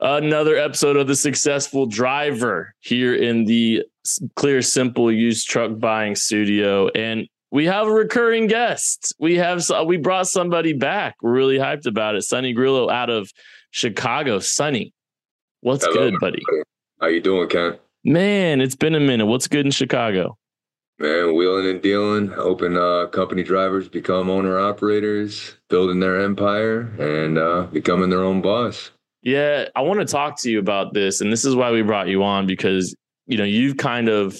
Another episode of the successful driver here in the clear, simple used truck buying studio. And we have a recurring guest. We have we brought somebody back. We're really hyped about it. Sonny Grillo out of Chicago. Sonny what's Hello, good, buddy? How you doing, Ken? Man, it's been a minute. What's good in Chicago? Man, wheeling and dealing, helping uh, company drivers become owner operators, building their empire, and uh, becoming their own boss. Yeah, I want to talk to you about this. And this is why we brought you on because, you know, you've kind of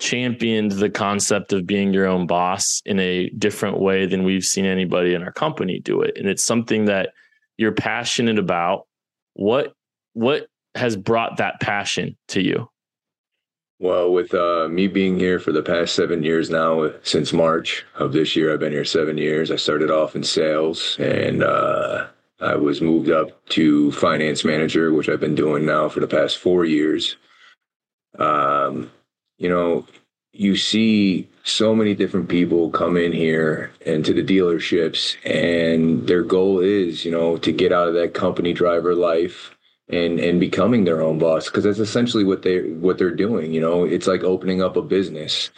championed the concept of being your own boss in a different way than we've seen anybody in our company do it. And it's something that you're passionate about. What what has brought that passion to you? Well, with uh, me being here for the past seven years now, since March of this year, I've been here seven years. I started off in sales and uh, I was moved up to finance manager, which I've been doing now for the past four years. Um, you know, you see so many different people come in here and to the dealerships, and their goal is, you know, to get out of that company driver life and and becoming their own boss because that's essentially what they what they're doing. You know, it's like opening up a business.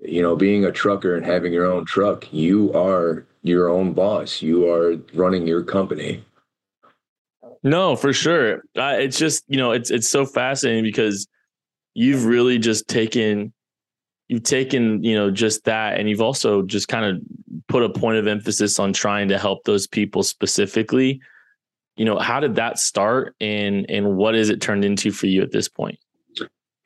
You know, being a trucker and having your own truck, you are your own boss. You are running your company. No, for sure. Uh, it's just you know it's it's so fascinating because you've really just taken you've taken you know just that and you've also just kind of put a point of emphasis on trying to help those people specifically you know how did that start and and what is it turned into for you at this point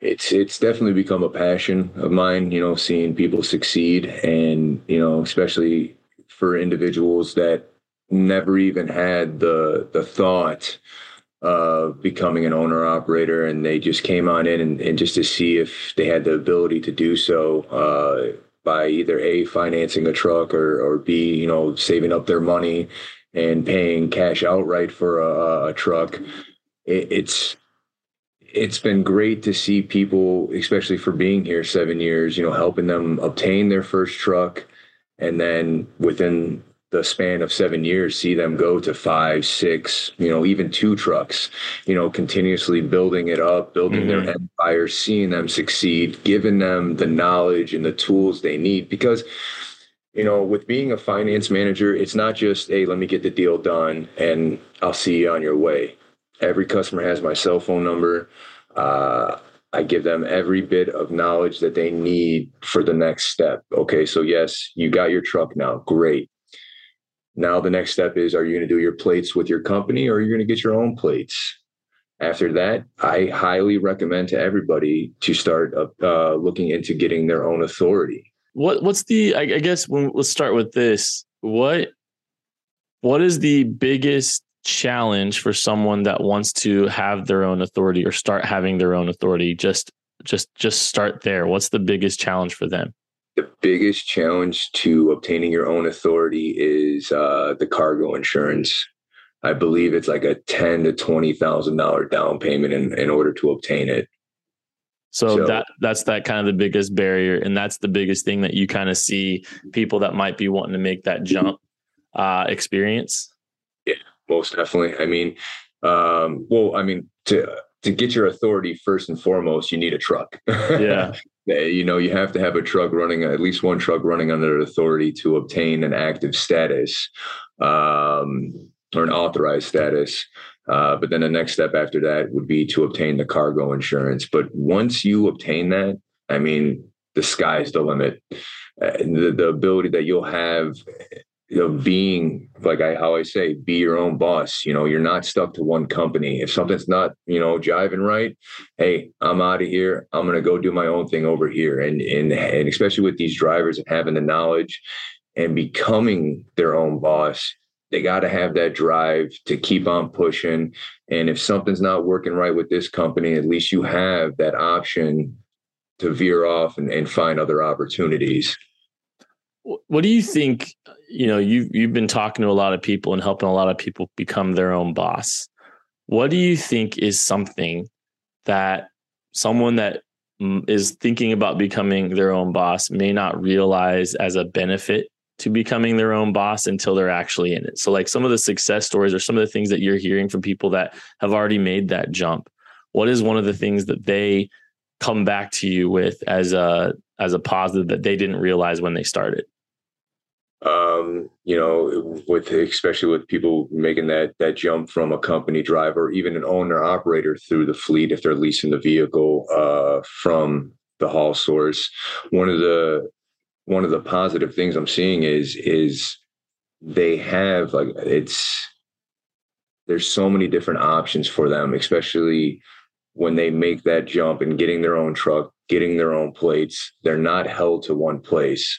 it's it's definitely become a passion of mine you know seeing people succeed and you know especially for individuals that never even had the the thought of becoming an owner operator and they just came on in and, and just to see if they had the ability to do so uh, by either a financing a truck or or b you know saving up their money and paying cash outright for a, a truck. It, it's it's been great to see people especially for being here seven years you know helping them obtain their first truck and then within the span of seven years see them go to five six you know even two trucks you know continuously building it up building mm-hmm. their empire seeing them succeed giving them the knowledge and the tools they need because you know with being a finance manager it's not just hey let me get the deal done and i'll see you on your way every customer has my cell phone number uh, I give them every bit of knowledge that they need for the next step. Okay, so yes, you got your truck now. Great. Now the next step is: Are you going to do your plates with your company, or are you going to get your own plates? After that, I highly recommend to everybody to start uh, looking into getting their own authority. What What's the? I, I guess when, let's start with this. What What is the biggest challenge for someone that wants to have their own authority or start having their own authority? Just just just start there. What's the biggest challenge for them? The biggest challenge to obtaining your own authority is uh, the cargo insurance. I believe it's like a ten to twenty thousand dollar down payment in, in order to obtain it. So, so, that that's that kind of the biggest barrier, and that's the biggest thing that you kind of see people that might be wanting to make that jump uh, experience. Yeah, most definitely. I mean, um, well, I mean to to get your authority first and foremost, you need a truck. Yeah. You know, you have to have a truck running, at least one truck running under authority to obtain an active status um, or an authorized status. Uh, but then the next step after that would be to obtain the cargo insurance. But once you obtain that, I mean, the sky's the limit. Uh, the, the ability that you'll have you know, being like I always say, be your own boss. You know, you're not stuck to one company. If something's not, you know, jiving right, hey, I'm out of here. I'm gonna go do my own thing over here. And and and especially with these drivers and having the knowledge and becoming their own boss, they got to have that drive to keep on pushing. And if something's not working right with this company, at least you have that option to veer off and, and find other opportunities. What do you think? You know, you've you've been talking to a lot of people and helping a lot of people become their own boss. What do you think is something that someone that mm, is thinking about becoming their own boss may not realize as a benefit to becoming their own boss until they're actually in it. So like some of the success stories or some of the things that you're hearing from people that have already made that jump. What is one of the things that they come back to you with as a as a positive that they didn't realize when they started? Um, you know, with especially with people making that that jump from a company driver, even an owner operator through the fleet if they're leasing the vehicle uh, from the haul source. One of the one of the positive things I'm seeing is is they have like it's there's so many different options for them, especially when they make that jump and getting their own truck, getting their own plates. They're not held to one place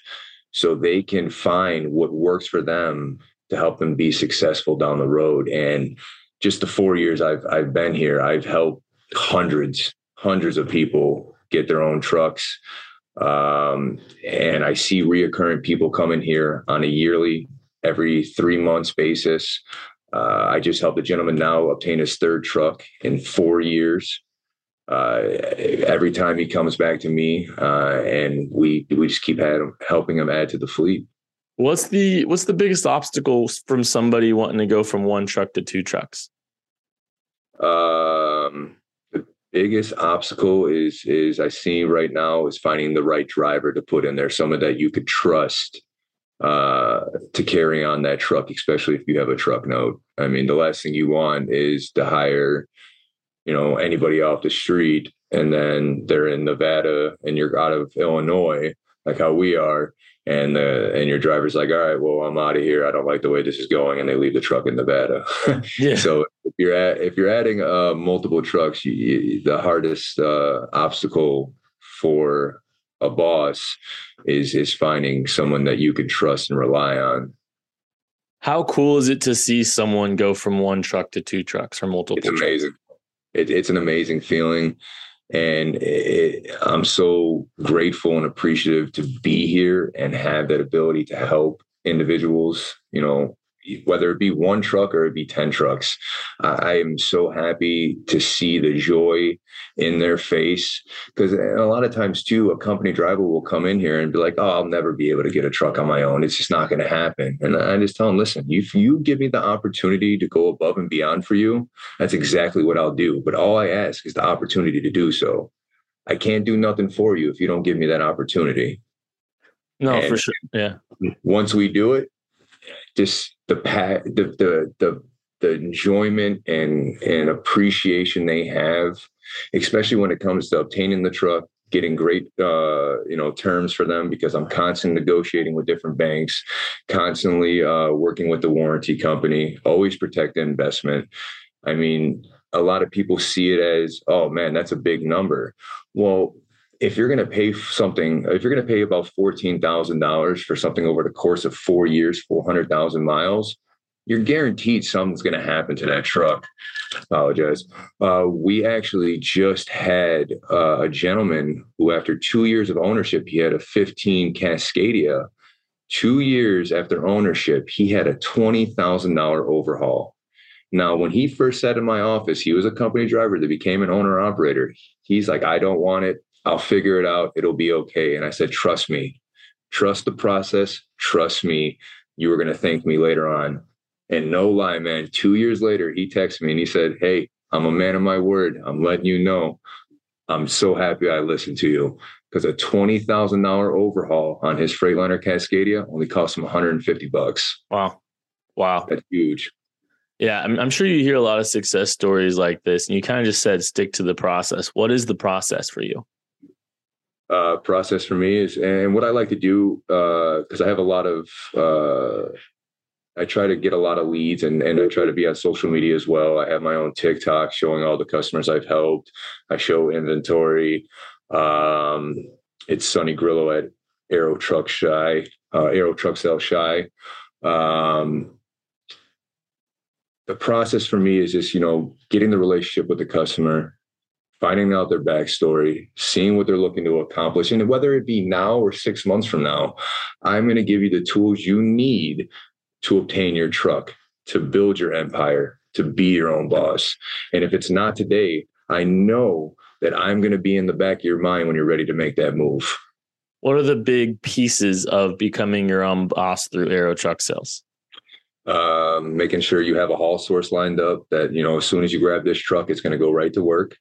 so they can find what works for them to help them be successful down the road. And just the four years I've I've been here, I've helped hundreds, hundreds of people get their own trucks. Um, and I see reoccurring people coming here on a yearly, every three months basis. Uh, I just helped a gentleman now obtain his third truck in four years uh, every time he comes back to me, uh, and we we just keep him, helping him add to the fleet. What's the what's the biggest obstacle from somebody wanting to go from one truck to two trucks? Um, the biggest obstacle is is I see right now is finding the right driver to put in there, someone that you could trust uh, to carry on that truck, especially if you have a truck note. I mean, the last thing you want is to hire you know anybody off the street and then they're in Nevada and you're out of Illinois like how we are and uh, and your driver's like all right well I'm out of here. I don't like the way this is going and they leave the truck in Nevada. Yeah. so if you're at, if you're adding uh, multiple trucks you, you, the hardest uh, obstacle for a boss is is finding someone that you can trust and rely on. How cool is it to see someone go from one truck to two trucks or multiple it's amazing it, it's an amazing feeling. And it, I'm so grateful and appreciative to be here and have that ability to help individuals, you know, whether it be one truck or it be 10 trucks. I am so happy to see the joy in their face. Because eh, a lot of times too a company driver will come in here and be like oh i'll never be able to get a truck on my own. It's just not going to happen. And i just tell them listen if you give me the opportunity to go above and beyond for you that's exactly what i'll do. But all i ask is the opportunity to do so. I can't do nothing for you if you don't give me that opportunity. No and for sure. Yeah. once we do it just the the the the the enjoyment and and appreciation they have, especially when it comes to obtaining the truck, getting great uh, you know terms for them because I'm constantly negotiating with different banks, constantly uh, working with the warranty company, always protect the investment. I mean, a lot of people see it as, oh man, that's a big number. Well, if you're going to pay something, if you're going to pay about fourteen thousand dollars for something over the course of four years, four hundred thousand miles, you're guaranteed something's going to happen to that truck. Apologize. Uh, we actually just had uh, a gentleman who, after two years of ownership, he had a 15 Cascadia. Two years after ownership, he had a $20,000 overhaul. Now, when he first sat in my office, he was a company driver that became an owner operator. He's like, I don't want it. I'll figure it out. It'll be okay. And I said, trust me, trust the process. Trust me. You were going to thank me later on. And no lie, man, two years later, he texted me and he said, Hey, I'm a man of my word. I'm letting you know. I'm so happy I listened to you because a $20,000 overhaul on his Freightliner Cascadia only cost him 150 bucks. Wow. Wow. That's huge. Yeah, I'm, I'm, sure you hear a lot of success stories like this, and you kind of just said stick to the process. What is the process for you? Uh, process for me is, and what I like to do, because uh, I have a lot of uh, I try to get a lot of leads and, and I try to be on social media as well. I have my own TikTok showing all the customers I've helped. I show inventory. Um, it's Sonny Grillo at Arrow Truck Shy, uh, Arrow Truck Sell Shy. Um, the process for me is just, you know, getting the relationship with the customer, finding out their backstory, seeing what they're looking to accomplish. And whether it be now or six months from now, I'm going to give you the tools you need to obtain your truck, to build your empire, to be your own boss. And if it's not today, I know that I'm going to be in the back of your mind when you're ready to make that move. what are the big pieces of becoming your own boss through Arrow Truck Sales? Um, making sure you have a haul source lined up that you know as soon as you grab this truck, it's going to go right to work.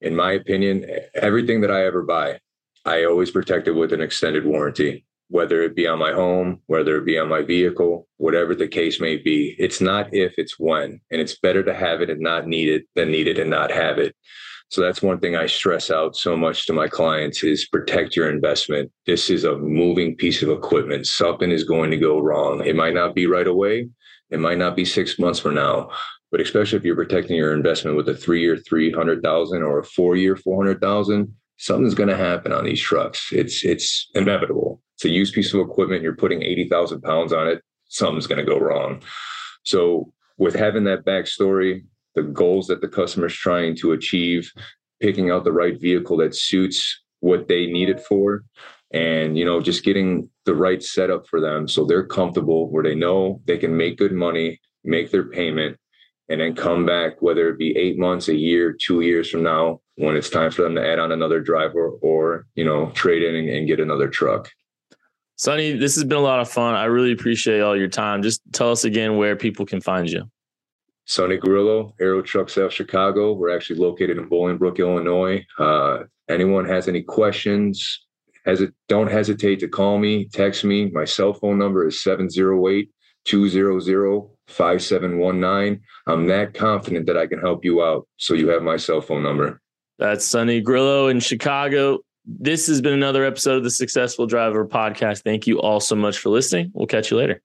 In my opinion, everything that I ever buy, I always protect it with an extended warranty whether it be on my home, whether it be on my vehicle, whatever the case may be. It's not if, it's when. And it's better to have it and not need it than need it and not have it. So that's one thing I stress out so much to my clients is protect your investment. This is a moving piece of equipment. Something is going to go wrong. It might not be right away. It might not be six months from now, but especially if you're protecting your investment with a three-year 300,000 or a four-year 400,000, something's going to happen on these trucks. It's, it's inevitable it's a used piece of equipment. You're putting 80,000 pounds on it. Something's going to go wrong. So with having that backstory, the goals that the customer's trying to achieve, picking out the right vehicle that suits what they need it for, and you know, just getting the right setup for them so they're comfortable where they know they can make good money, make their payment, and then come back, whether it be eight months, a year, two years from now, when it's time for them to add on another driver or you know trade in and, and get another truck. Sonny, this has been a lot of fun. I really appreciate all your time. Just tell us again where people can find you. Sonny Grillo, Arrow Truck Sales Chicago. We're actually located in Bolingbrook, Illinois. Uh, anyone has any questions, hesit- don't hesitate to call me, text me. My cell phone number is 708 200 5719. I'm that confident that I can help you out. So you have my cell phone number. That's Sonny Grillo in Chicago. This has been another episode of the Successful Driver Podcast. Thank you all so much for listening. We'll catch you later.